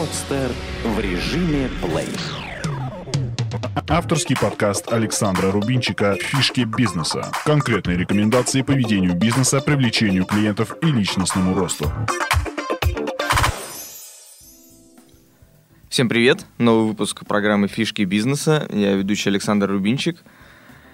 Подстер в режиме плей. Авторский подкаст Александра Рубинчика «Фишки бизнеса». Конкретные рекомендации по ведению бизнеса, привлечению клиентов и личностному росту. Всем привет! Новый выпуск программы «Фишки бизнеса». Я ведущий Александр Рубинчик.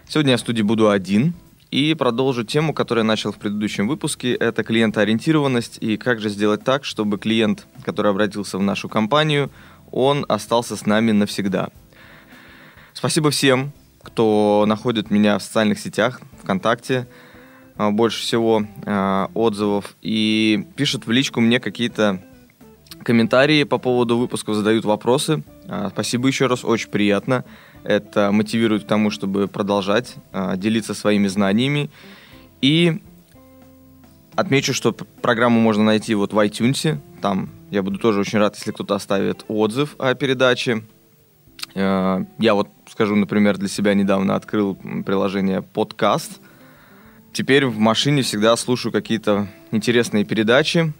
Сегодня я в студии буду один и продолжу тему, которую я начал в предыдущем выпуске. Это клиентоориентированность и как же сделать так, чтобы клиент, который обратился в нашу компанию, он остался с нами навсегда. Спасибо всем, кто находит меня в социальных сетях, ВКонтакте, а, больше всего э, отзывов и пишут в личку мне какие-то комментарии по поводу выпусков, задают вопросы. Э, спасибо еще раз, очень приятно. Это мотивирует к тому, чтобы продолжать э, делиться своими знаниями. И отмечу, что программу можно найти вот в iTunes. Там я буду тоже очень рад, если кто-то оставит отзыв о передаче. Э, я вот скажу, например, для себя недавно открыл приложение подкаст. Теперь в машине всегда слушаю какие-то интересные передачи.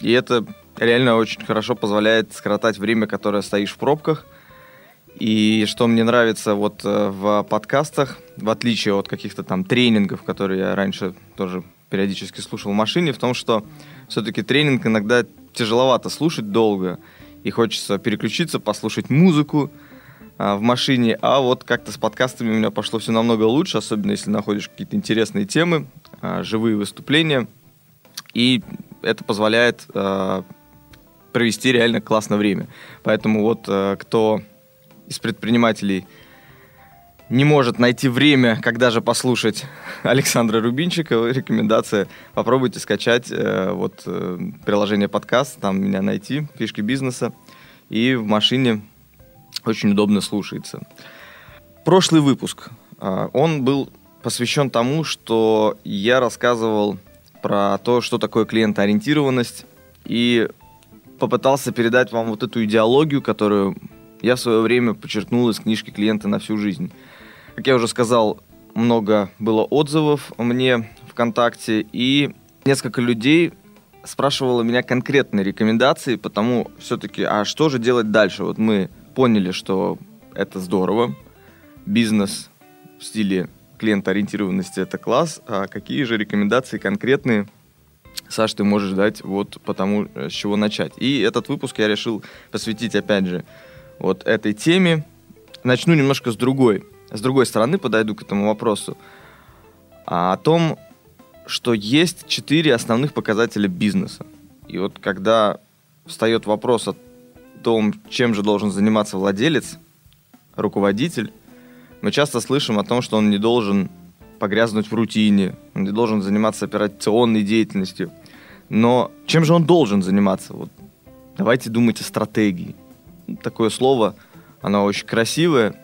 И это реально очень хорошо позволяет скоротать время, которое стоишь в пробках – и что мне нравится вот э, в подкастах, в отличие от каких-то там тренингов, которые я раньше тоже периодически слушал в машине, в том, что все-таки тренинг иногда тяжеловато слушать долго, и хочется переключиться, послушать музыку а, в машине, а вот как-то с подкастами у меня пошло все намного лучше, особенно если находишь какие-то интересные темы, а, живые выступления, и это позволяет а, провести реально классное время. Поэтому вот а, кто из предпринимателей не может найти время, когда же послушать Александра Рубинчика, рекомендация попробуйте скачать э, вот э, приложение подкаст, там меня найти, фишки бизнеса, и в машине очень удобно слушается. Прошлый выпуск, э, он был посвящен тому, что я рассказывал про то, что такое клиентоориентированность, и попытался передать вам вот эту идеологию, которую я в свое время подчеркнул из книжки клиента на всю жизнь. Как я уже сказал, много было отзывов мне ВКонтакте, и несколько людей спрашивало меня конкретные рекомендации, потому все-таки, а что же делать дальше? Вот мы поняли, что это здорово, бизнес в стиле клиентоориентированности это класс, а какие же рекомендации конкретные, Саш, ты можешь дать вот потому, с чего начать. И этот выпуск я решил посвятить, опять же, вот этой теме. Начну немножко с другой. С другой стороны подойду к этому вопросу. А, о том, что есть четыре основных показателя бизнеса. И вот когда встает вопрос о том, чем же должен заниматься владелец, руководитель, мы часто слышим о том, что он не должен погрязнуть в рутине, он не должен заниматься операционной деятельностью. Но чем же он должен заниматься? Вот давайте думать о стратегии такое слово, оно очень красивое,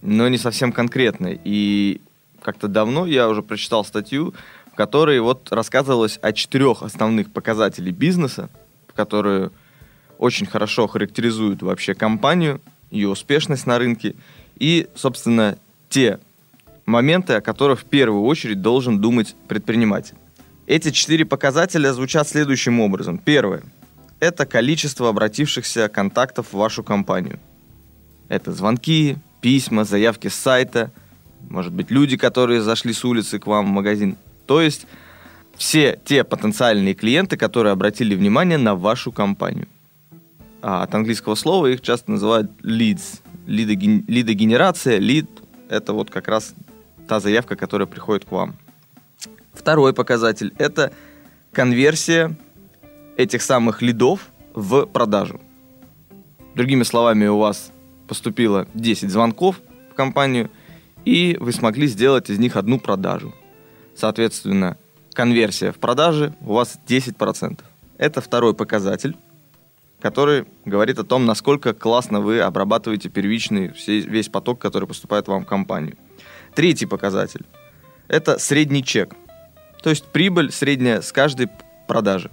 но не совсем конкретное. И как-то давно я уже прочитал статью, в которой вот рассказывалось о четырех основных показателей бизнеса, которые очень хорошо характеризуют вообще компанию, ее успешность на рынке и, собственно, те моменты, о которых в первую очередь должен думать предприниматель. Эти четыре показателя звучат следующим образом. Первое это количество обратившихся контактов в вашу компанию. Это звонки, письма, заявки с сайта, может быть, люди, которые зашли с улицы к вам в магазин. То есть все те потенциальные клиенты, которые обратили внимание на вашу компанию. А от английского слова их часто называют leads. Лидогенерация, лид – это вот как раз та заявка, которая приходит к вам. Второй показатель – это конверсия этих самых лидов в продажу. Другими словами, у вас поступило 10 звонков в компанию, и вы смогли сделать из них одну продажу. Соответственно, конверсия в продаже у вас 10%. Это второй показатель, который говорит о том, насколько классно вы обрабатываете первичный весь поток, который поступает вам в компанию. Третий показатель – это средний чек. То есть прибыль средняя с каждой продажи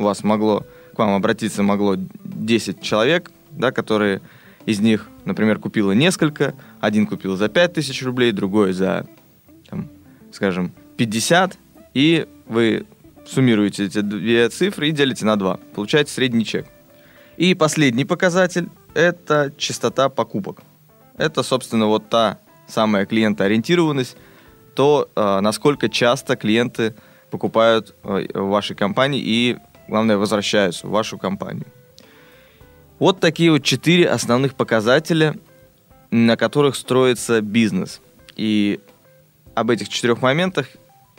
у вас могло, к вам обратиться могло 10 человек, да, которые из них, например, купило несколько, один купил за 5000 рублей, другой за, там, скажем, 50, и вы суммируете эти две цифры и делите на 2. Получаете средний чек. И последний показатель – это частота покупок. Это, собственно, вот та самая клиентоориентированность, то, э, насколько часто клиенты покупают э, в вашей компании и, главное, возвращаются в вашу компанию. Вот такие вот четыре основных показателя, на которых строится бизнес. И об этих четырех моментах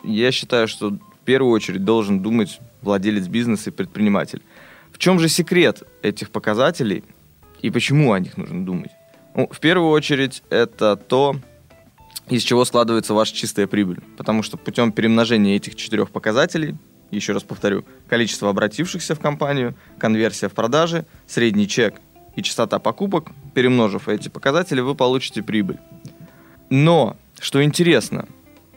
я считаю, что в первую очередь должен думать владелец бизнеса и предприниматель. В чем же секрет этих показателей и почему о них нужно думать? Ну, в первую очередь, это то, из чего складывается ваша чистая прибыль. Потому что путем перемножения этих четырех показателей, еще раз повторю, количество обратившихся в компанию, конверсия в продаже, средний чек и частота покупок, перемножив эти показатели, вы получите прибыль. Но, что интересно,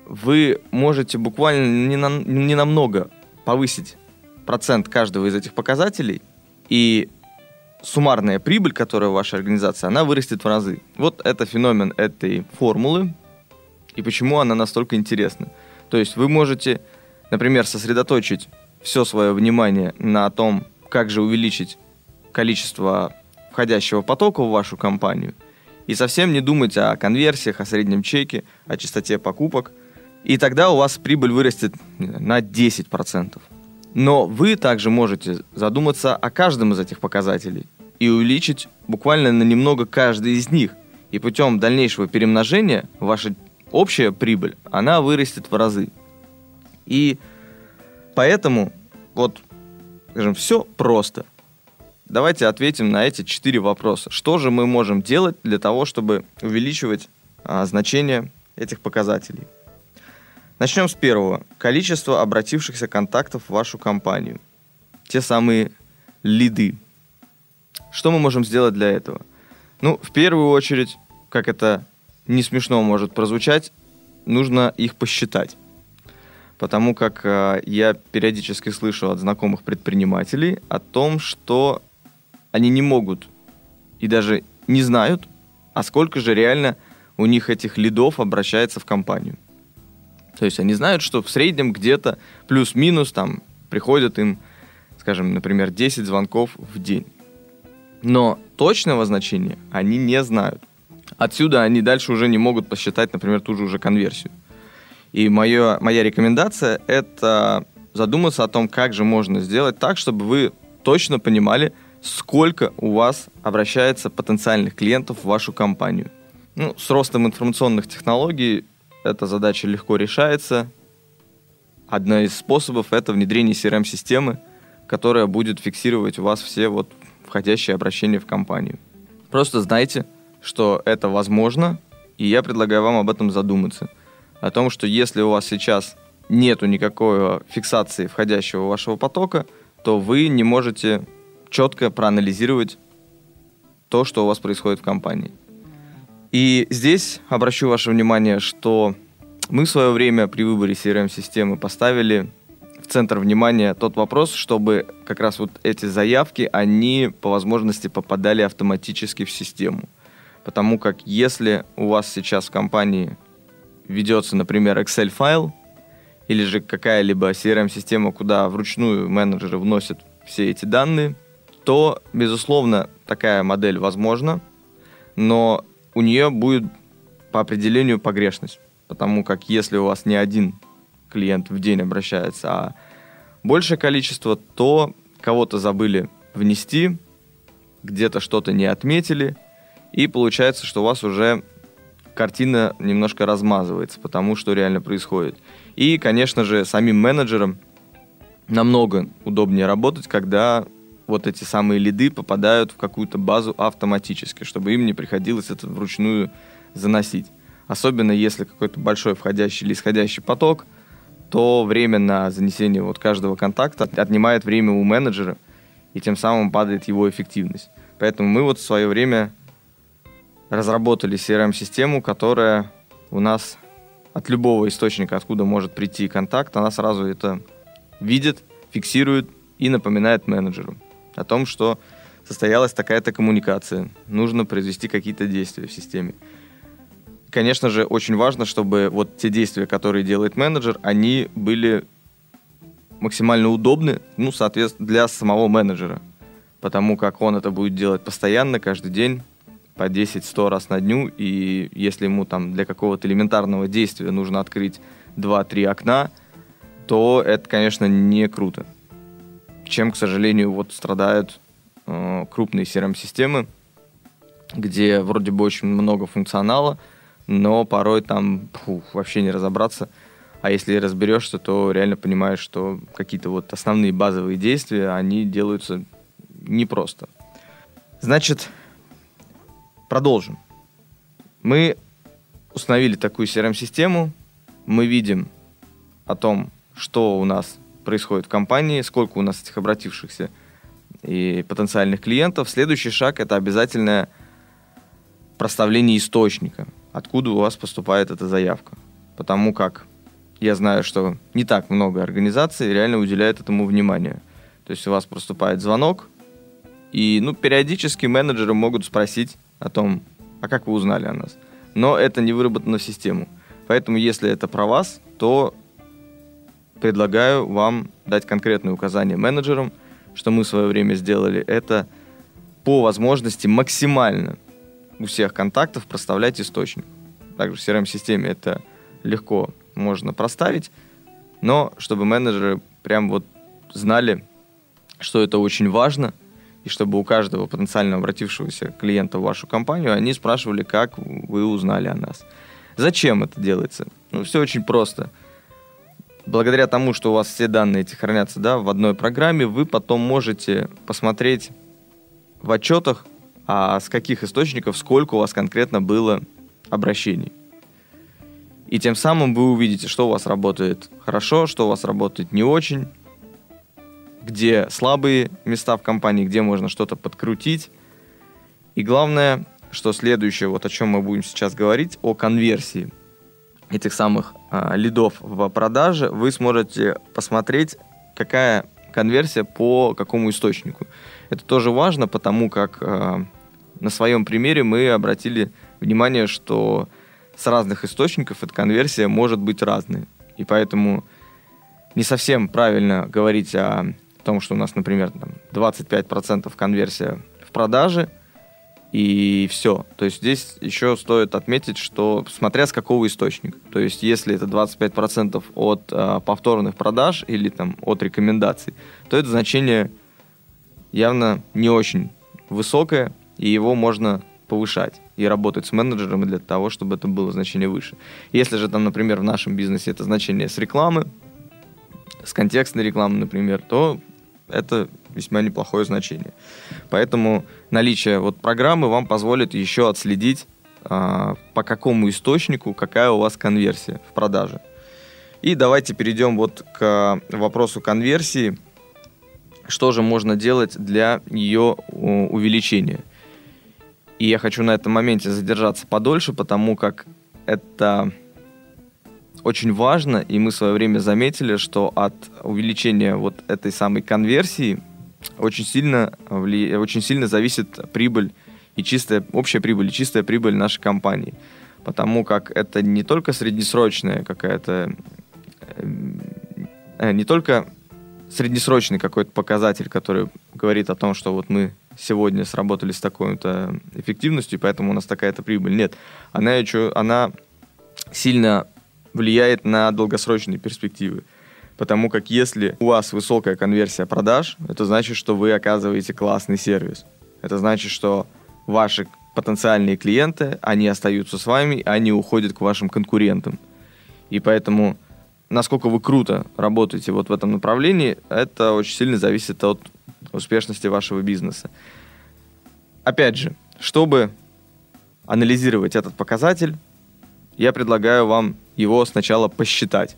вы можете буквально не, на, не намного повысить процент каждого из этих показателей, и суммарная прибыль, которая у вашей организации, она вырастет в разы. Вот это феномен этой формулы, и почему она настолько интересна. То есть вы можете, например, сосредоточить все свое внимание на том, как же увеличить количество входящего потока в вашу компанию, и совсем не думать о конверсиях, о среднем чеке, о частоте покупок. И тогда у вас прибыль вырастет на 10%. Но вы также можете задуматься о каждом из этих показателей и увеличить буквально на немного каждый из них. И путем дальнейшего перемножения ваша общая прибыль, она вырастет в разы. И поэтому, вот, скажем, все просто. Давайте ответим на эти четыре вопроса. Что же мы можем делать для того, чтобы увеличивать а, значение этих показателей? Начнем с первого. Количество обратившихся контактов в вашу компанию. Те самые лиды. Что мы можем сделать для этого? Ну, в первую очередь, как это не смешно может прозвучать, нужно их посчитать. Потому как э, я периодически слышу от знакомых предпринимателей о том, что они не могут и даже не знают, а сколько же реально у них этих лидов обращается в компанию. То есть они знают, что в среднем где-то плюс-минус там приходят им, скажем, например, 10 звонков в день. Но точного значения они не знают. Отсюда они дальше уже не могут посчитать, например, ту же уже конверсию. И моё, моя рекомендация – это задуматься о том, как же можно сделать так, чтобы вы точно понимали, сколько у вас обращается потенциальных клиентов в вашу компанию. Ну, с ростом информационных технологий эта задача легко решается. Один из способов – это внедрение CRM-системы, которая будет фиксировать у вас все вот входящие обращения в компанию. Просто знайте, что это возможно, и я предлагаю вам об этом задуматься. О том, что если у вас сейчас нету никакой фиксации входящего вашего потока, то вы не можете четко проанализировать то, что у вас происходит в компании. И здесь обращу ваше внимание, что мы в свое время при выборе CRM-системы поставили в центр внимания тот вопрос, чтобы как раз вот эти заявки, они по возможности попадали автоматически в систему. Потому как если у вас сейчас в компании ведется, например, Excel-файл, или же какая-либо CRM-система, куда вручную менеджеры вносят все эти данные, то, безусловно, такая модель возможна, но у нее будет по определению погрешность. Потому как если у вас не один клиент в день обращается, а большее количество, то кого-то забыли внести, где-то что-то не отметили, и получается, что у вас уже картина немножко размазывается, потому что реально происходит. И, конечно же, самим менеджерам намного удобнее работать, когда вот эти самые лиды попадают в какую-то базу автоматически, чтобы им не приходилось это вручную заносить. Особенно если какой-то большой входящий или исходящий поток, то время на занесение вот каждого контакта отнимает время у менеджера, и тем самым падает его эффективность. Поэтому мы вот в свое время разработали CRM-систему, которая у нас от любого источника, откуда может прийти контакт, она сразу это видит, фиксирует и напоминает менеджеру о том, что состоялась такая-то коммуникация, нужно произвести какие-то действия в системе. Конечно же, очень важно, чтобы вот те действия, которые делает менеджер, они были максимально удобны, ну, соответственно, для самого менеджера. потому как он это будет делать постоянно, каждый день, по 10-100 раз на дню, и если ему там для какого-то элементарного действия нужно открыть 2-3 окна, то это, конечно, не круто. Чем, к сожалению, вот страдают э, крупные CRM-системы, где вроде бы очень много функционала, но порой там фу, вообще не разобраться. А если разберешься, то реально понимаешь, что какие-то вот основные базовые действия, они делаются непросто. Значит, продолжим. Мы установили такую CRM-систему, мы видим о том, что у нас происходит в компании, сколько у нас этих обратившихся и потенциальных клиентов. Следующий шаг – это обязательное проставление источника, откуда у вас поступает эта заявка. Потому как я знаю, что не так много организаций реально уделяют этому внимание. То есть у вас поступает звонок, и ну, периодически менеджеры могут спросить о том, а как вы узнали о нас. Но это не выработано в систему. Поэтому, если это про вас, то предлагаю вам дать конкретные указания менеджерам, что мы в свое время сделали это по возможности максимально у всех контактов проставлять источник. Также в CRM-системе это легко можно проставить, но чтобы менеджеры прям вот знали, что это очень важно, и чтобы у каждого потенциально обратившегося клиента в вашу компанию они спрашивали, как вы узнали о нас. Зачем это делается? Ну, все очень просто. Благодаря тому, что у вас все данные эти хранятся да, в одной программе, вы потом можете посмотреть в отчетах, а с каких источников, сколько у вас конкретно было обращений. И тем самым вы увидите, что у вас работает хорошо, что у вас работает не очень, где слабые места в компании, где можно что-то подкрутить. И главное, что следующее, вот о чем мы будем сейчас говорить, о конверсии этих самых а, лидов в продаже, вы сможете посмотреть, какая конверсия по какому источнику. Это тоже важно, потому как а, на своем примере мы обратили внимание, что с разных источников эта конверсия может быть разной. И поэтому не совсем правильно говорить о том, что у нас, например, там 25% конверсия в продаже, и все. То есть здесь еще стоит отметить, что смотря с какого источника. То есть если это 25% от э, повторных продаж или там от рекомендаций, то это значение явно не очень высокое, и его можно повышать и работать с менеджером для того, чтобы это было значение выше. Если же там, например, в нашем бизнесе это значение с рекламы, с контекстной рекламы, например, то это весьма неплохое значение. Поэтому наличие вот программы вам позволит еще отследить, а, по какому источнику какая у вас конверсия в продаже. И давайте перейдем вот к вопросу конверсии. Что же можно делать для ее увеличения? И я хочу на этом моменте задержаться подольше, потому как это очень важно, и мы в свое время заметили, что от увеличения вот этой самой конверсии очень сильно, вли... очень сильно зависит прибыль и чистая, общая прибыль и чистая прибыль нашей компании. Потому как это не только среднесрочная какая-то, э, не только среднесрочный какой-то показатель, который говорит о том, что вот мы сегодня сработали с такой-то эффективностью, поэтому у нас такая-то прибыль. Нет, она, еще, она сильно влияет на долгосрочные перспективы. Потому как если у вас высокая конверсия продаж, это значит, что вы оказываете классный сервис. Это значит, что ваши потенциальные клиенты, они остаются с вами, они уходят к вашим конкурентам. И поэтому, насколько вы круто работаете вот в этом направлении, это очень сильно зависит от успешности вашего бизнеса. Опять же, чтобы анализировать этот показатель, я предлагаю вам его сначала посчитать.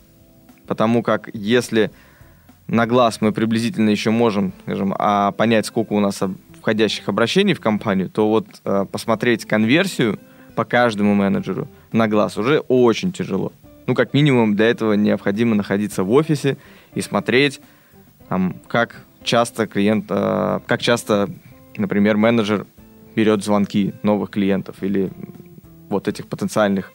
Потому как если на глаз мы приблизительно еще можем, скажем, а понять, сколько у нас входящих обращений в компанию, то вот э, посмотреть конверсию по каждому менеджеру на глаз уже очень тяжело. Ну, как минимум, для этого необходимо находиться в офисе и смотреть, там, как часто клиент, э, как часто, например, менеджер берет звонки новых клиентов или вот этих потенциальных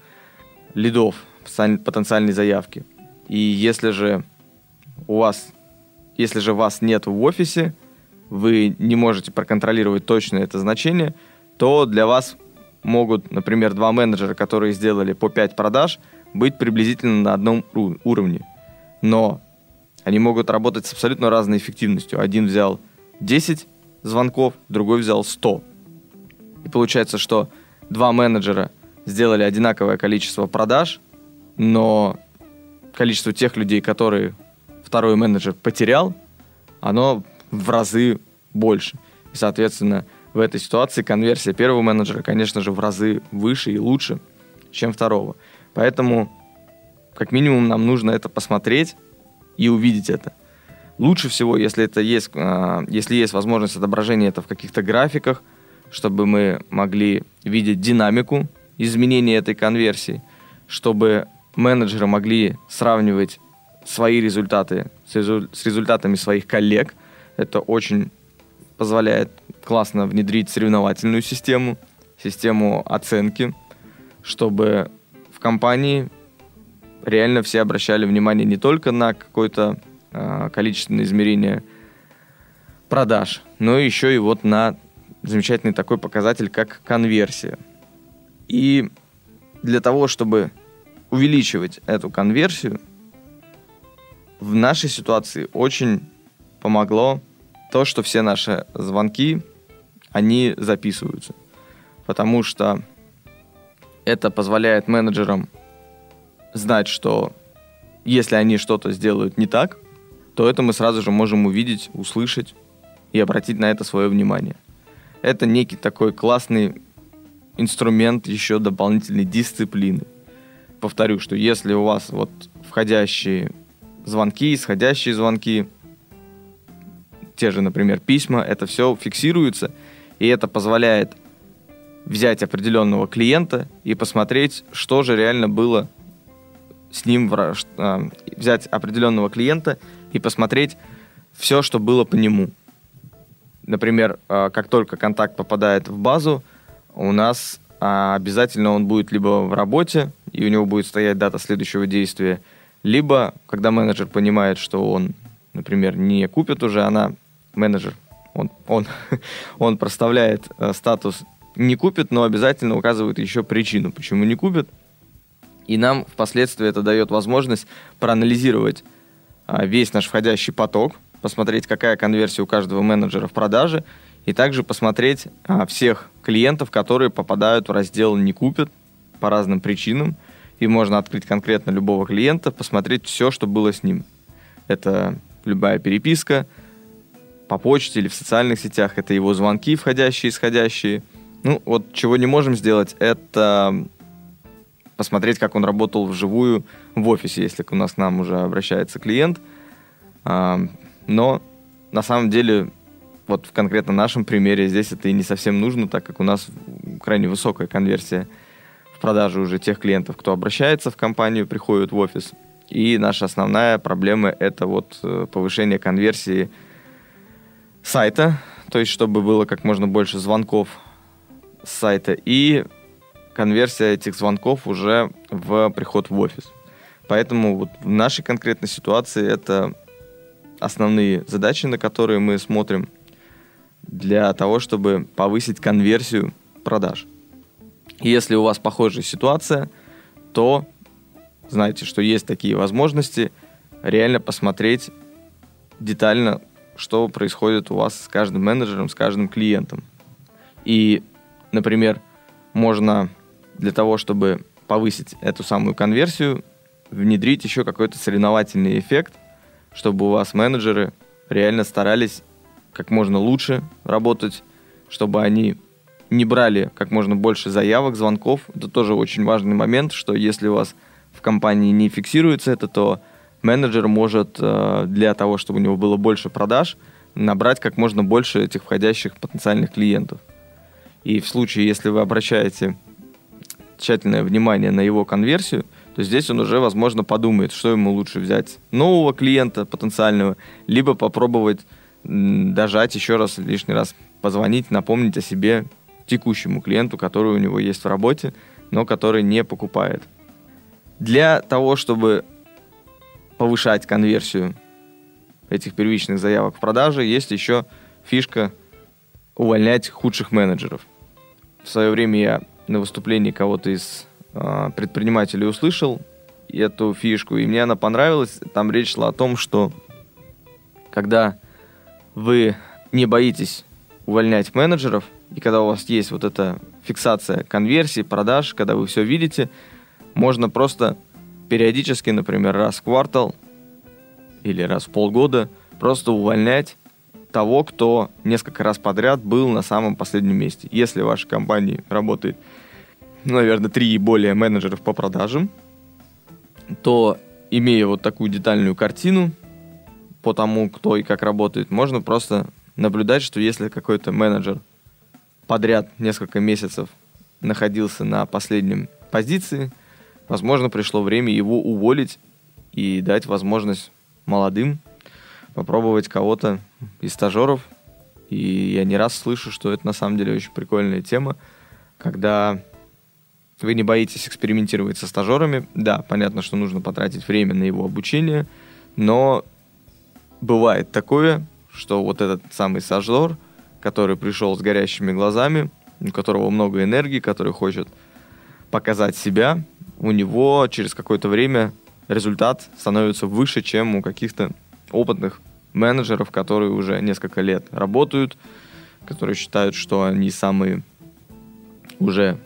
лидов, потенциальной заявки. И если же у вас, если же вас нет в офисе, вы не можете проконтролировать точно это значение, то для вас могут, например, два менеджера, которые сделали по 5 продаж, быть приблизительно на одном уровне. Но они могут работать с абсолютно разной эффективностью. Один взял 10 звонков, другой взял 100. И получается, что два менеджера сделали одинаковое количество продаж, но количество тех людей, которые второй менеджер потерял, оно в разы больше. И, соответственно, в этой ситуации конверсия первого менеджера, конечно же, в разы выше и лучше, чем второго. Поэтому, как минимум, нам нужно это посмотреть и увидеть это. Лучше всего, если это есть, а, если есть возможность отображения это в каких-то графиках, чтобы мы могли видеть динамику изменения этой конверсии, чтобы менеджеры могли сравнивать свои результаты с, результатами своих коллег. Это очень позволяет классно внедрить соревновательную систему, систему оценки, чтобы в компании реально все обращали внимание не только на какое-то э, количественное измерение продаж, но еще и вот на замечательный такой показатель, как конверсия. И для того, чтобы увеличивать эту конверсию, в нашей ситуации очень помогло то, что все наши звонки, они записываются. Потому что это позволяет менеджерам знать, что если они что-то сделают не так, то это мы сразу же можем увидеть, услышать и обратить на это свое внимание. Это некий такой классный инструмент еще дополнительной дисциплины. Повторю, что если у вас вот входящие звонки, исходящие звонки, те же, например, письма, это все фиксируется, и это позволяет взять определенного клиента и посмотреть, что же реально было с ним, а, взять определенного клиента и посмотреть все, что было по нему. Например, а, как только контакт попадает в базу, у нас а, обязательно он будет либо в работе, и у него будет стоять дата следующего действия, либо, когда менеджер понимает, что он, например, не купит уже, она, менеджер, он, он, он проставляет э, статус не купит, но обязательно указывает еще причину, почему не купит. И нам впоследствии это дает возможность проанализировать э, весь наш входящий поток, посмотреть, какая конверсия у каждого менеджера в продаже, и также посмотреть э, всех клиентов, которые попадают в раздел «не купят» по разным причинам, и можно открыть конкретно любого клиента, посмотреть все, что было с ним. Это любая переписка по почте или в социальных сетях, это его звонки входящие, исходящие. Ну, вот чего не можем сделать, это посмотреть, как он работал вживую в офисе, если у нас к нам уже обращается клиент. А, но на самом деле, вот в конкретно нашем примере здесь это и не совсем нужно, так как у нас крайне высокая конверсия – продажи уже тех клиентов, кто обращается в компанию, приходит в офис. И наша основная проблема – это вот э, повышение конверсии сайта, то есть чтобы было как можно больше звонков с сайта, и конверсия этих звонков уже в приход в офис. Поэтому вот в нашей конкретной ситуации это основные задачи, на которые мы смотрим для того, чтобы повысить конверсию продаж. Если у вас похожая ситуация, то знайте, что есть такие возможности реально посмотреть детально, что происходит у вас с каждым менеджером, с каждым клиентом. И, например, можно для того, чтобы повысить эту самую конверсию, внедрить еще какой-то соревновательный эффект, чтобы у вас менеджеры реально старались как можно лучше работать, чтобы они не брали как можно больше заявок, звонков. Это тоже очень важный момент, что если у вас в компании не фиксируется это, то менеджер может э, для того, чтобы у него было больше продаж, набрать как можно больше этих входящих потенциальных клиентов. И в случае, если вы обращаете тщательное внимание на его конверсию, то здесь он уже, возможно, подумает, что ему лучше взять нового клиента потенциального, либо попробовать дожать еще раз, лишний раз позвонить, напомнить о себе текущему клиенту, который у него есть в работе, но который не покупает. Для того, чтобы повышать конверсию этих первичных заявок в продаже, есть еще фишка увольнять худших менеджеров. В свое время я на выступлении кого-то из э, предпринимателей услышал эту фишку, и мне она понравилась. Там речь шла о том, что когда вы не боитесь увольнять менеджеров, и когда у вас есть вот эта фиксация конверсии, продаж, когда вы все видите, можно просто периодически, например, раз в квартал или раз в полгода просто увольнять того, кто несколько раз подряд был на самом последнем месте. Если в вашей компании работает, наверное, три и более менеджеров по продажам, то, имея вот такую детальную картину по тому, кто и как работает, можно просто наблюдать, что если какой-то менеджер подряд несколько месяцев находился на последнем позиции, возможно, пришло время его уволить и дать возможность молодым попробовать кого-то из стажеров. И я не раз слышу, что это на самом деле очень прикольная тема, когда вы не боитесь экспериментировать со стажерами. Да, понятно, что нужно потратить время на его обучение, но бывает такое, что вот этот самый стажер, который пришел с горящими глазами, у которого много энергии, который хочет показать себя, у него через какое-то время результат становится выше, чем у каких-то опытных менеджеров, которые уже несколько лет работают, которые считают, что они самые уже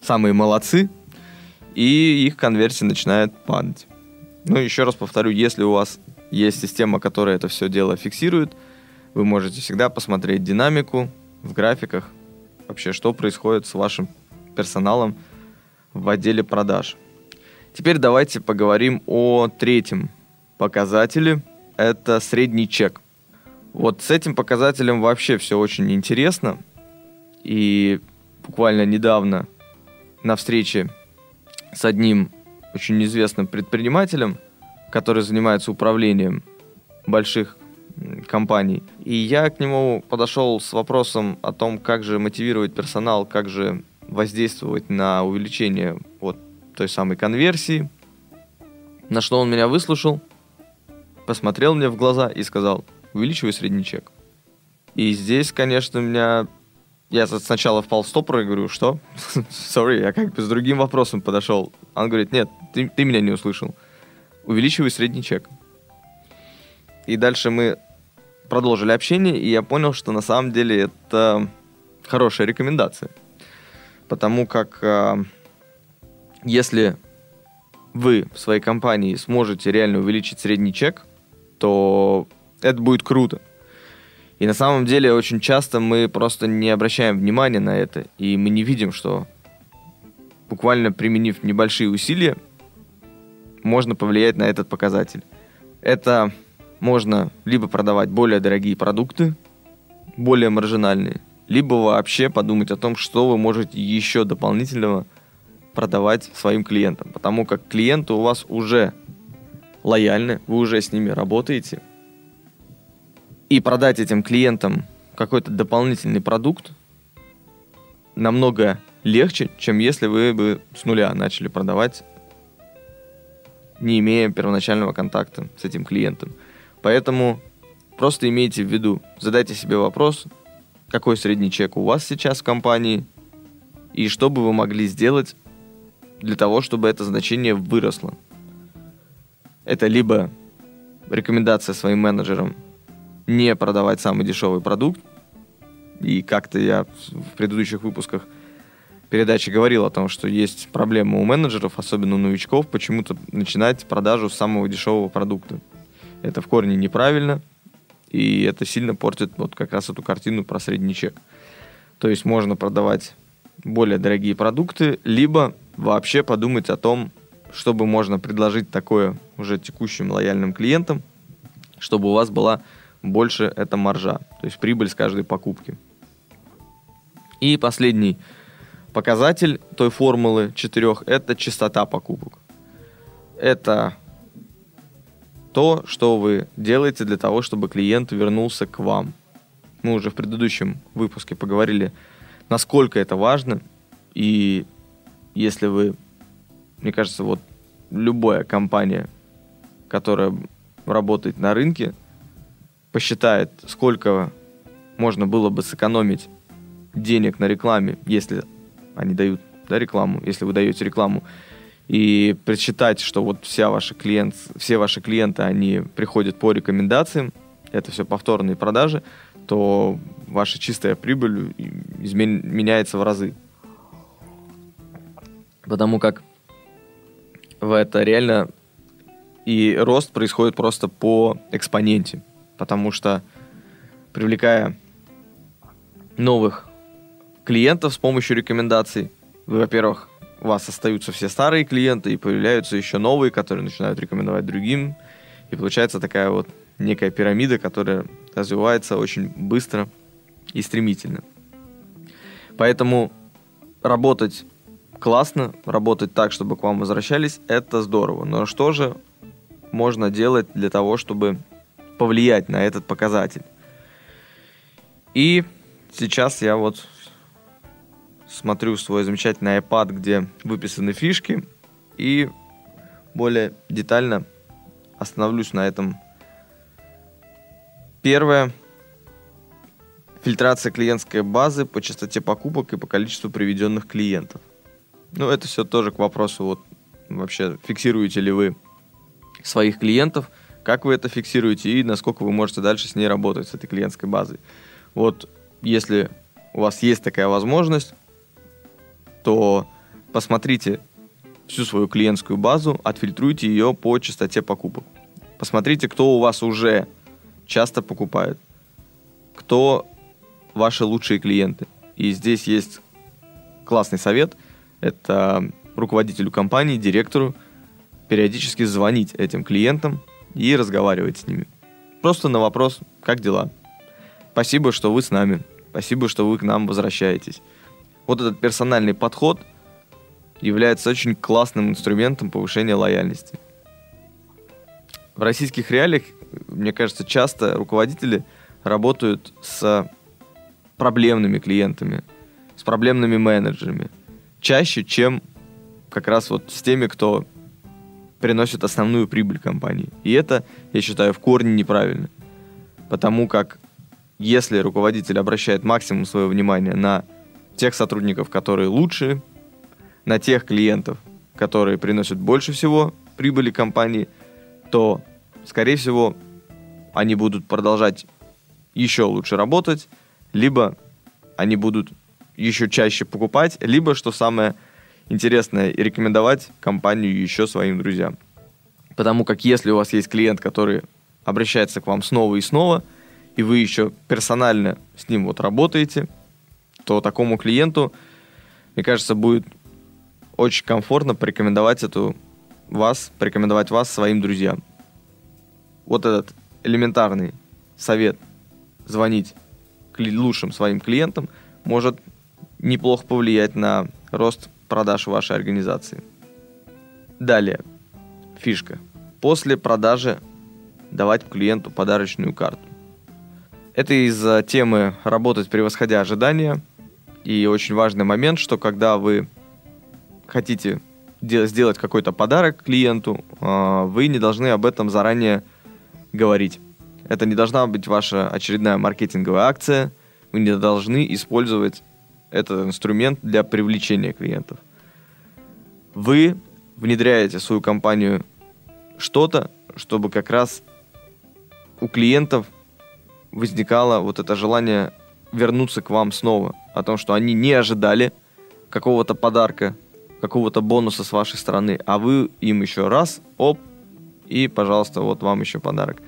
самые молодцы, и их конверсия начинает падать. Ну, еще раз повторю, если у вас есть система, которая это все дело фиксирует, вы можете всегда посмотреть динамику в графиках, вообще, что происходит с вашим персоналом в отделе продаж. Теперь давайте поговорим о третьем показателе – это средний чек. Вот с этим показателем вообще все очень интересно. И буквально недавно на встрече с одним очень известным предпринимателем, который занимается управлением больших компаний. И я к нему подошел с вопросом о том, как же мотивировать персонал, как же воздействовать на увеличение вот той самой конверсии. На что он меня выслушал – посмотрел мне в глаза и сказал, увеличивай средний чек. И здесь, конечно, меня... Я сначала впал в стопор и говорю, что? Sorry, я как бы с другим вопросом подошел. Он говорит, нет, ты, ты меня не услышал. Увеличивай средний чек. И дальше мы продолжили общение, и я понял, что на самом деле это хорошая рекомендация. Потому как э, если вы в своей компании сможете реально увеличить средний чек, то это будет круто. И на самом деле очень часто мы просто не обращаем внимания на это, и мы не видим, что буквально применив небольшие усилия, можно повлиять на этот показатель. Это можно либо продавать более дорогие продукты, более маржинальные, либо вообще подумать о том, что вы можете еще дополнительного продавать своим клиентам. Потому как клиенты у вас уже лояльны, вы уже с ними работаете, и продать этим клиентам какой-то дополнительный продукт намного легче, чем если вы бы с нуля начали продавать, не имея первоначального контакта с этим клиентом. Поэтому просто имейте в виду, задайте себе вопрос, какой средний чек у вас сейчас в компании, и что бы вы могли сделать для того, чтобы это значение выросло. Это либо рекомендация своим менеджерам не продавать самый дешевый продукт. И как-то я в предыдущих выпусках передачи говорил о том, что есть проблема у менеджеров, особенно у новичков, почему-то начинать продажу самого дешевого продукта. Это в корне неправильно, и это сильно портит вот как раз эту картину про средний чек. То есть можно продавать более дорогие продукты, либо вообще подумать о том, чтобы можно предложить такое уже текущим лояльным клиентам, чтобы у вас была больше эта маржа, то есть прибыль с каждой покупки. И последний показатель той формулы четырех – это частота покупок. Это то, что вы делаете для того, чтобы клиент вернулся к вам. Мы уже в предыдущем выпуске поговорили, насколько это важно. И если вы мне кажется, вот любая компания, которая работает на рынке, посчитает, сколько можно было бы сэкономить денег на рекламе, если они дают да, рекламу, если вы даете рекламу, и просчитать, что вот вся ваши клиент, все ваши клиенты, они приходят по рекомендациям, это все повторные продажи, то ваша чистая прибыль измен... меняется в разы. Потому как в это реально и рост происходит просто по экспоненте. Потому что привлекая новых клиентов с помощью рекомендаций, вы, во-первых, у вас остаются все старые клиенты, и появляются еще новые, которые начинают рекомендовать другим. И получается такая вот некая пирамида, которая развивается очень быстро и стремительно. Поэтому работать классно, работать так, чтобы к вам возвращались, это здорово. Но что же можно делать для того, чтобы повлиять на этот показатель? И сейчас я вот смотрю свой замечательный iPad, где выписаны фишки, и более детально остановлюсь на этом. Первое. Фильтрация клиентской базы по частоте покупок и по количеству приведенных клиентов. Ну, это все тоже к вопросу, вот вообще фиксируете ли вы своих клиентов, как вы это фиксируете и насколько вы можете дальше с ней работать, с этой клиентской базой. Вот если у вас есть такая возможность, то посмотрите всю свою клиентскую базу, отфильтруйте ее по частоте покупок. Посмотрите, кто у вас уже часто покупает, кто ваши лучшие клиенты. И здесь есть классный совет. Это руководителю компании, директору периодически звонить этим клиентам и разговаривать с ними. Просто на вопрос, как дела? Спасибо, что вы с нами. Спасибо, что вы к нам возвращаетесь вот этот персональный подход является очень классным инструментом повышения лояльности. В российских реалиях, мне кажется, часто руководители работают с проблемными клиентами, с проблемными менеджерами. Чаще, чем как раз вот с теми, кто приносит основную прибыль компании. И это, я считаю, в корне неправильно. Потому как если руководитель обращает максимум своего внимания на тех сотрудников, которые лучше, на тех клиентов, которые приносят больше всего прибыли компании, то, скорее всего, они будут продолжать еще лучше работать, либо они будут еще чаще покупать, либо, что самое интересное, рекомендовать компанию еще своим друзьям. Потому как если у вас есть клиент, который обращается к вам снова и снова, и вы еще персонально с ним вот работаете – то такому клиенту, мне кажется, будет очень комфортно порекомендовать эту вас, порекомендовать вас своим друзьям. Вот этот элементарный совет звонить лучшим своим клиентам может неплохо повлиять на рост продаж вашей организации. Далее. Фишка. После продажи давать клиенту подарочную карту. Это из-за темы «Работать превосходя ожидания», и очень важный момент, что когда вы хотите сделать какой-то подарок клиенту, а, вы не должны об этом заранее говорить. Это не должна быть ваша очередная маркетинговая акция. Вы не должны использовать этот инструмент для привлечения клиентов. Вы внедряете в свою компанию что-то, чтобы как раз у клиентов возникало вот это желание вернуться к вам снова. О том, что они не ожидали какого-то подарка, какого-то бонуса с вашей стороны, а вы им еще раз, оп, и, пожалуйста, вот вам еще подарок.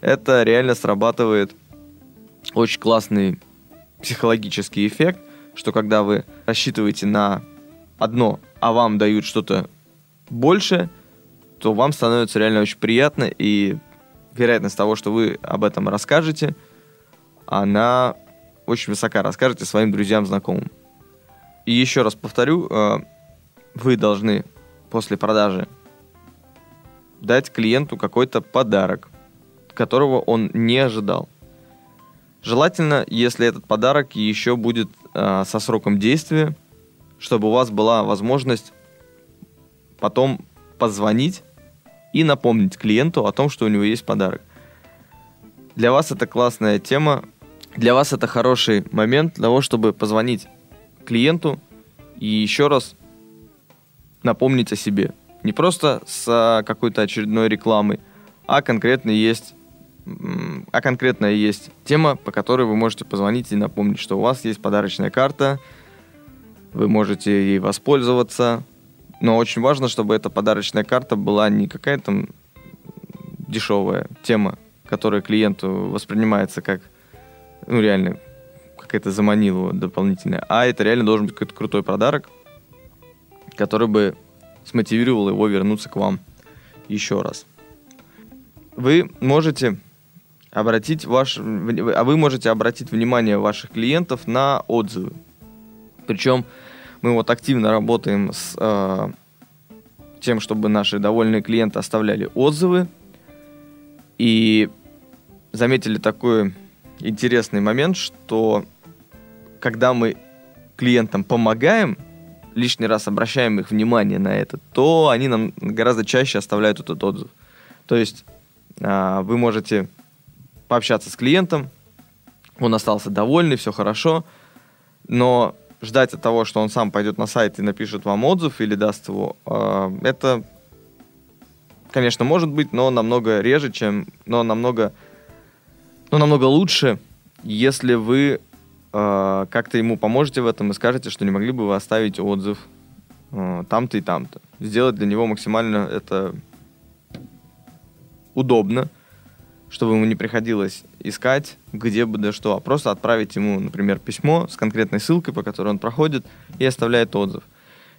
Это реально срабатывает очень классный психологический эффект, что когда вы рассчитываете на одно, а вам дают что-то больше, то вам становится реально очень приятно, и вероятность того, что вы об этом расскажете, она очень высока. Расскажите своим друзьям, знакомым. И еще раз повторю, э, вы должны после продажи дать клиенту какой-то подарок, которого он не ожидал. Желательно, если этот подарок еще будет э, со сроком действия, чтобы у вас была возможность потом позвонить и напомнить клиенту о том, что у него есть подарок. Для вас это классная тема, для вас это хороший момент для того, чтобы позвонить клиенту и еще раз напомнить о себе. Не просто с а, какой-то очередной рекламой, а конкретно есть а конкретно есть тема, по которой вы можете позвонить и напомнить, что у вас есть подарочная карта, вы можете ей воспользоваться, но очень важно, чтобы эта подарочная карта была не какая-то дешевая тема, которая клиенту воспринимается как, ну, реально, какая-то заманила дополнительная, а это реально должен быть какой-то крутой подарок, который бы смотивировал его вернуться к вам еще раз. Вы можете обратить ваш, а вы можете обратить внимание ваших клиентов на отзывы. Причем мы вот активно работаем с э, тем, чтобы наши довольные клиенты оставляли отзывы. И заметили такой интересный момент, что когда мы клиентам помогаем, лишний раз обращаем их внимание на это, то они нам гораздо чаще оставляют этот отзыв. То есть э, вы можете пообщаться с клиентом, он остался довольный, все хорошо, но ждать от того, что он сам пойдет на сайт и напишет вам отзыв или даст его, э, это, конечно, может быть, но намного реже, чем, но намного, но намного лучше, если вы э, как-то ему поможете в этом и скажете, что не могли бы вы оставить отзыв э, там-то и там-то. Сделать для него максимально это удобно, чтобы ему не приходилось искать, где бы да что, а просто отправить ему, например, письмо с конкретной ссылкой, по которой он проходит, и оставляет отзыв.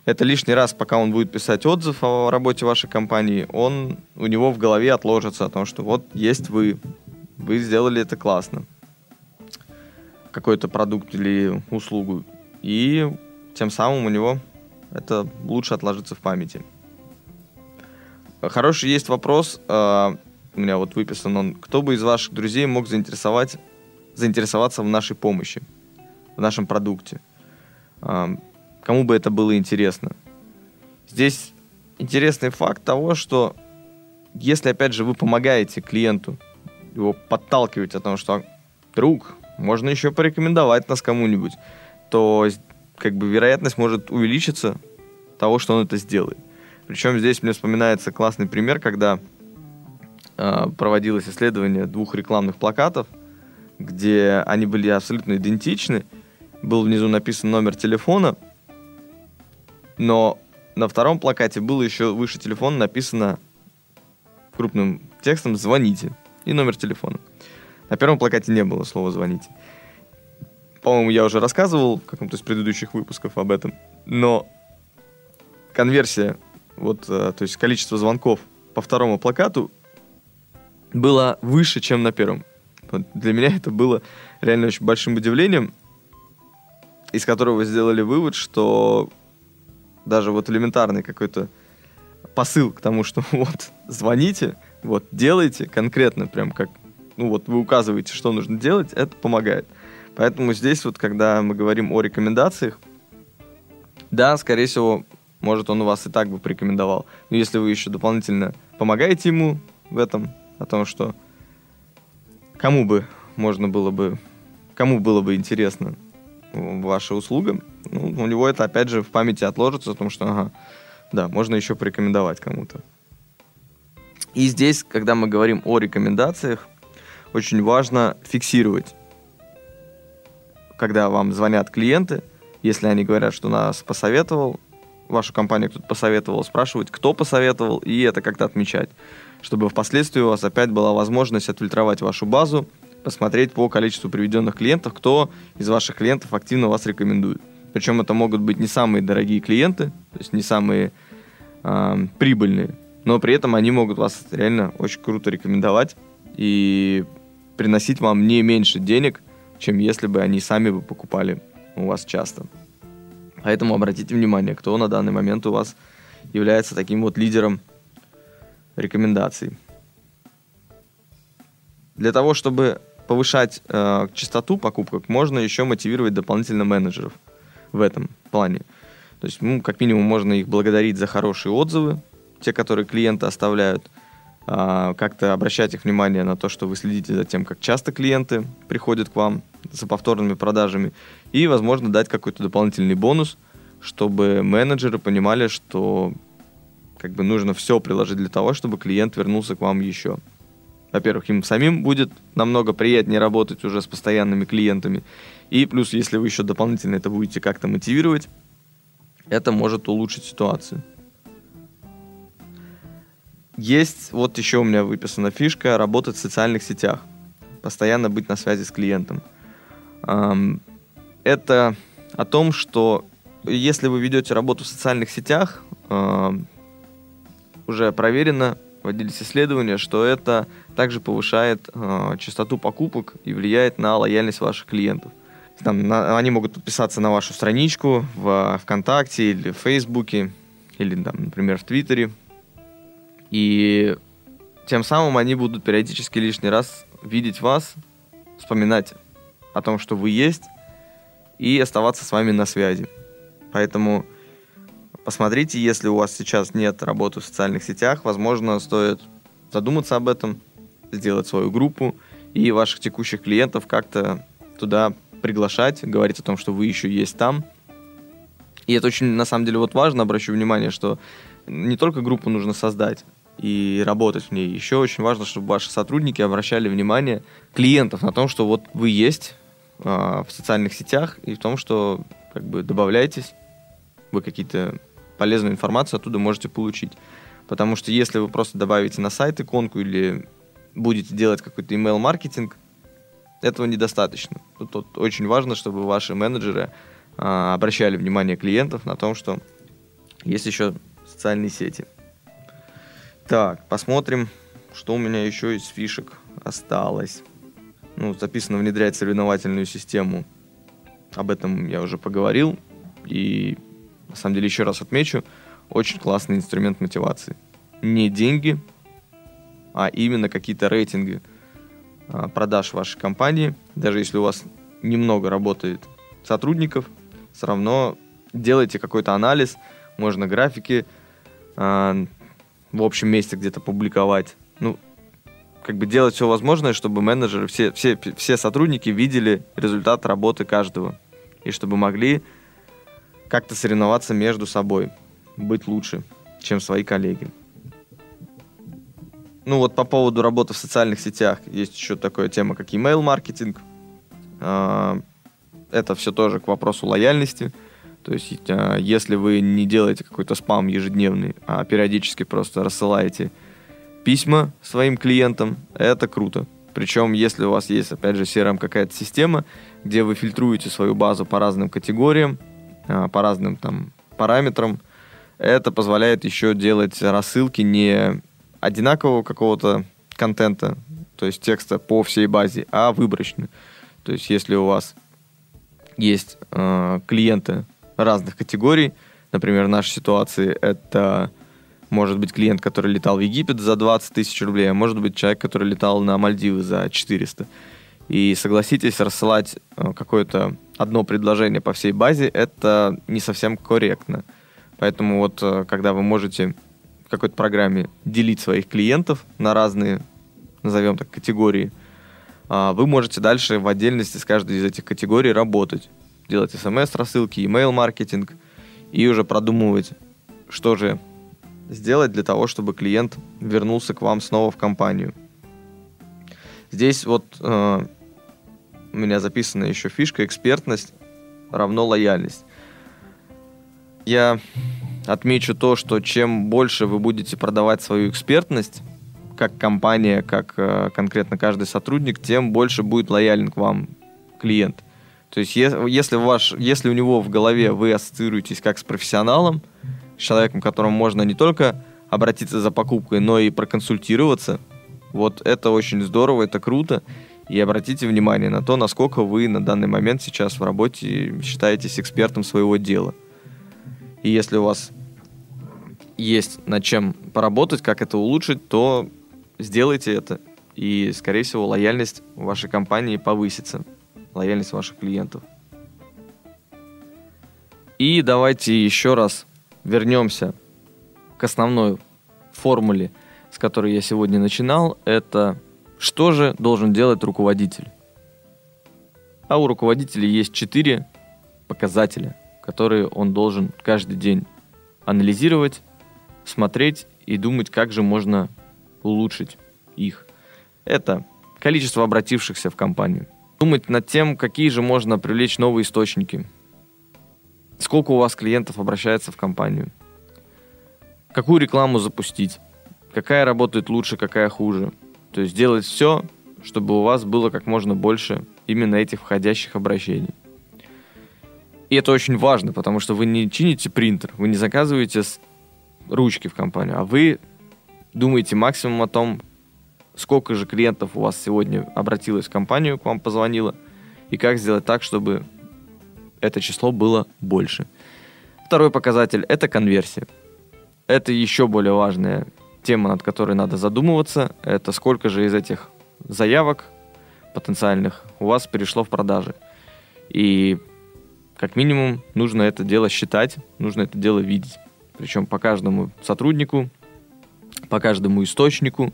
Это лишний раз, пока он будет писать отзыв о работе вашей компании, он у него в голове отложится о том, что вот есть вы, вы сделали это классно, какой-то продукт или услугу, и тем самым у него это лучше отложится в памяти. Хороший есть вопрос, а, у меня вот выписан он, кто бы из ваших друзей мог заинтересовать, заинтересоваться в нашей помощи, в нашем продукте? Кому бы это было интересно? Здесь интересный факт того, что если, опять же, вы помогаете клиенту, его подталкиваете о том, что друг, можно еще порекомендовать нас кому-нибудь, то как бы вероятность может увеличиться того, что он это сделает. Причем здесь мне вспоминается классный пример, когда Э, проводилось исследование двух рекламных плакатов, где они были абсолютно идентичны. Был внизу написан номер телефона, но на втором плакате было еще выше телефона написано крупным текстом «Звоните» и номер телефона. На первом плакате не было слова «звоните». По-моему, я уже рассказывал в каком-то из предыдущих выпусков об этом, но конверсия, вот, э, то есть количество звонков по второму плакату было выше, чем на первом. Для меня это было реально очень большим удивлением, из которого сделали вывод, что даже вот элементарный какой-то посыл к тому, что вот звоните, вот делайте конкретно, прям как, ну вот вы указываете, что нужно делать, это помогает. Поэтому здесь вот, когда мы говорим о рекомендациях, да, скорее всего, может, он у вас и так бы порекомендовал. Но если вы еще дополнительно помогаете ему в этом, о том, что кому бы можно было бы, кому было бы интересно ваша услуга, ну, у него это опять же в памяти отложится о том, что, ага, да, можно еще порекомендовать кому-то. И здесь, когда мы говорим о рекомендациях, очень важно фиксировать, когда вам звонят клиенты, если они говорят, что нас посоветовал, вашу компанию кто-то посоветовал, спрашивать, кто посоветовал, и это как-то отмечать чтобы впоследствии у вас опять была возможность отфильтровать вашу базу, посмотреть по количеству приведенных клиентов, кто из ваших клиентов активно вас рекомендует. Причем это могут быть не самые дорогие клиенты, то есть не самые э, прибыльные, но при этом они могут вас реально очень круто рекомендовать и приносить вам не меньше денег, чем если бы они сами бы покупали у вас часто. Поэтому обратите внимание, кто на данный момент у вас является таким вот лидером рекомендаций. Для того, чтобы повышать э, частоту покупок, можно еще мотивировать дополнительно менеджеров в этом плане. То есть, ну, как минимум, можно их благодарить за хорошие отзывы, те, которые клиенты оставляют, э, как-то обращать их внимание на то, что вы следите за тем, как часто клиенты приходят к вам за повторными продажами. И, возможно, дать какой-то дополнительный бонус, чтобы менеджеры понимали, что как бы нужно все приложить для того, чтобы клиент вернулся к вам еще. Во-первых, им самим будет намного приятнее работать уже с постоянными клиентами. И плюс, если вы еще дополнительно это будете как-то мотивировать, это может улучшить ситуацию. Есть, вот еще у меня выписана фишка, работать в социальных сетях. Постоянно быть на связи с клиентом. Это о том, что если вы ведете работу в социальных сетях, уже проверено, водились исследования, что это также повышает э, частоту покупок и влияет на лояльность ваших клиентов. Там, на, они могут подписаться на вашу страничку в ВКонтакте или в Фейсбуке, или, там, например, в Твиттере. И тем самым они будут периодически лишний раз видеть вас, вспоминать о том, что вы есть, и оставаться с вами на связи. Поэтому Посмотрите, если у вас сейчас нет работы в социальных сетях, возможно, стоит задуматься об этом, сделать свою группу и ваших текущих клиентов как-то туда приглашать, говорить о том, что вы еще есть там. И это очень, на самом деле, вот важно, обращу внимание, что не только группу нужно создать и работать в ней, еще очень важно, чтобы ваши сотрудники обращали внимание клиентов на том, что вот вы есть э, в социальных сетях и в том, что как бы добавляйтесь, вы какие-то полезную информацию оттуда можете получить. Потому что если вы просто добавите на сайт иконку или будете делать какой-то email-маркетинг, этого недостаточно. Тут, тут очень важно, чтобы ваши менеджеры а, обращали внимание клиентов на том, что есть еще социальные сети. Так, посмотрим, что у меня еще из фишек осталось. Ну, записано внедрять соревновательную систему. Об этом я уже поговорил. И на самом деле, еще раз отмечу, очень классный инструмент мотивации. Не деньги, а именно какие-то рейтинги а, продаж вашей компании. Даже если у вас немного работает сотрудников, все равно делайте какой-то анализ, можно графики э, в общем месте где-то публиковать. Ну, как бы делать все возможное, чтобы менеджеры, все, все, все сотрудники видели результат работы каждого. И чтобы могли как-то соревноваться между собой, быть лучше, чем свои коллеги. Ну вот по поводу работы в социальных сетях есть еще такая тема, как email-маркетинг. А, это все тоже к вопросу лояльности. То есть, а, если вы не делаете какой-то спам ежедневный, а периодически просто рассылаете письма своим клиентам, это круто. Причем, если у вас есть, опять же, CRM какая-то система, где вы фильтруете свою базу по разным категориям, а, по разным там параметрам. Это позволяет еще делать рассылки не одинакового какого-то контента, то есть текста по всей базе, а выборочно. То есть если у вас есть э, клиенты разных категорий, например, в нашей ситуации это может быть клиент, который летал в Египет за 20 тысяч рублей, а может быть человек, который летал на Мальдивы за 400. И согласитесь, рассылать э, какое-то одно предложение по всей базе, это не совсем корректно. Поэтому вот э, когда вы можете в какой-то программе делить своих клиентов на разные, назовем так, категории, а, вы можете дальше в отдельности с каждой из этих категорий работать. Делать смс-рассылки, email-маркетинг и уже продумывать, что же сделать для того, чтобы клиент вернулся к вам снова в компанию. Здесь вот э, у меня записана еще фишка экспертность равно лояльность. Я отмечу то, что чем больше вы будете продавать свою экспертность, как компания, как э, конкретно каждый сотрудник, тем больше будет лоялен к вам клиент. То есть если, ваш, если у него в голове вы ассоциируетесь как с профессионалом, с человеком, к которому можно не только обратиться за покупкой, но и проконсультироваться, вот это очень здорово, это круто. И обратите внимание на то, насколько вы на данный момент сейчас в работе считаетесь экспертом своего дела. И если у вас есть над чем поработать, как это улучшить, то сделайте это. И, скорее всего, лояльность вашей компании повысится. Лояльность ваших клиентов. И давайте еще раз вернемся к основной формуле, с которой я сегодня начинал. Это что же должен делать руководитель? А у руководителя есть четыре показателя, которые он должен каждый день анализировать, смотреть и думать, как же можно улучшить их. Это количество обратившихся в компанию. Думать над тем, какие же можно привлечь новые источники. Сколько у вас клиентов обращается в компанию. Какую рекламу запустить. Какая работает лучше, какая хуже. То есть делать все, чтобы у вас было как можно больше именно этих входящих обращений. И это очень важно, потому что вы не чините принтер, вы не заказываете ручки в компанию, а вы думаете максимум о том, сколько же клиентов у вас сегодня обратилось в компанию, к вам позвонило, и как сделать так, чтобы это число было больше. Второй показатель – это конверсия. Это еще более важная тема, над которой надо задумываться. Это сколько же из этих заявок потенциальных у вас перешло в продажи. И как минимум нужно это дело считать, нужно это дело видеть. Причем по каждому сотруднику, по каждому источнику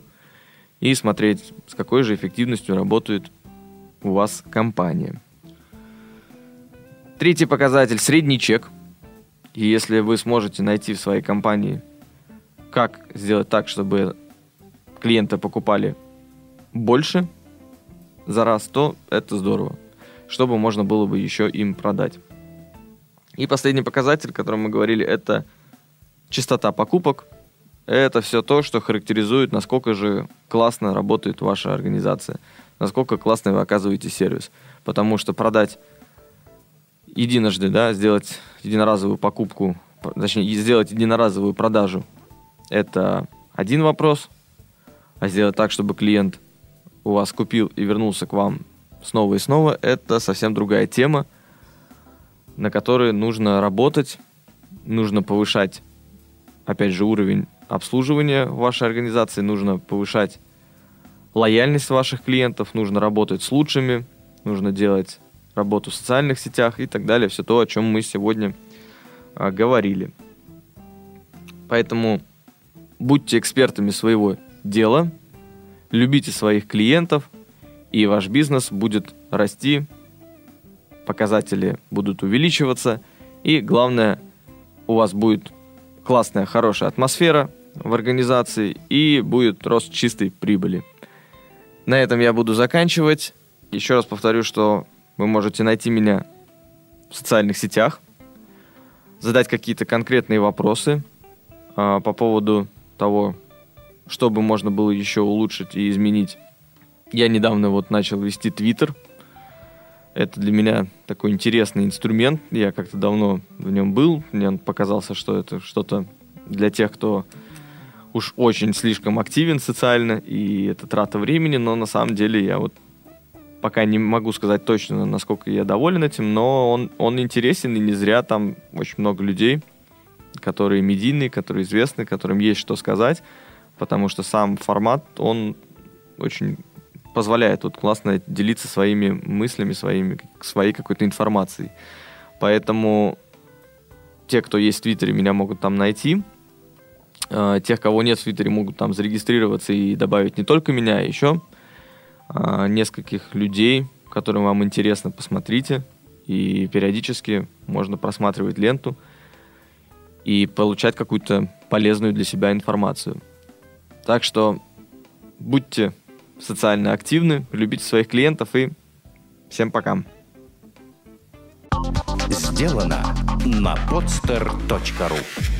и смотреть, с какой же эффективностью работает у вас компания. Третий показатель – средний чек. И если вы сможете найти в своей компании, как сделать так, чтобы клиенты покупали больше за раз, то это здорово. Чтобы можно было бы еще им продать. И последний показатель, о котором мы говорили, это частота покупок. Это все то, что характеризует, насколько же классно работает ваша организация, насколько классно вы оказываете сервис. Потому что продать единожды, да, сделать единоразовую покупку, точнее, сделать единоразовую продажу, это один вопрос, а сделать так, чтобы клиент у вас купил и вернулся к вам снова и снова, это совсем другая тема, на которой нужно работать, нужно повышать, опять же, уровень обслуживания вашей организации, нужно повышать лояльность ваших клиентов, нужно работать с лучшими, нужно делать работу в социальных сетях и так далее. Все то, о чем мы сегодня а, говорили. Поэтому будьте экспертами своего дела, любите своих клиентов, и ваш бизнес будет расти, показатели будут увеличиваться, и главное, у вас будет классная, хорошая атмосфера в организации и будет рост чистой прибыли. На этом я буду заканчивать. Еще раз повторю, что вы можете найти меня в социальных сетях, задать какие-то конкретные вопросы а, по поводу того, что бы можно было еще улучшить и изменить. Я недавно вот начал вести Твиттер. Это для меня такой интересный инструмент. Я как-то давно в нем был. Мне показался, что это что-то для тех, кто уж очень слишком активен социально, и это трата времени, но на самом деле я вот пока не могу сказать точно, насколько я доволен этим, но он, он интересен, и не зря там очень много людей, которые медийные, которые известны, которым есть что сказать, потому что сам формат, он очень позволяет вот классно делиться своими мыслями, своими, своей какой-то информацией. Поэтому те, кто есть в Твиттере, меня могут там найти. А, тех, кого нет в Твиттере, могут там зарегистрироваться и добавить не только меня, а еще а, нескольких людей, которым вам интересно, посмотрите. И периодически можно просматривать ленту и получать какую-то полезную для себя информацию. Так что будьте социально активны, любите своих клиентов и всем пока. Сделано на podster.ru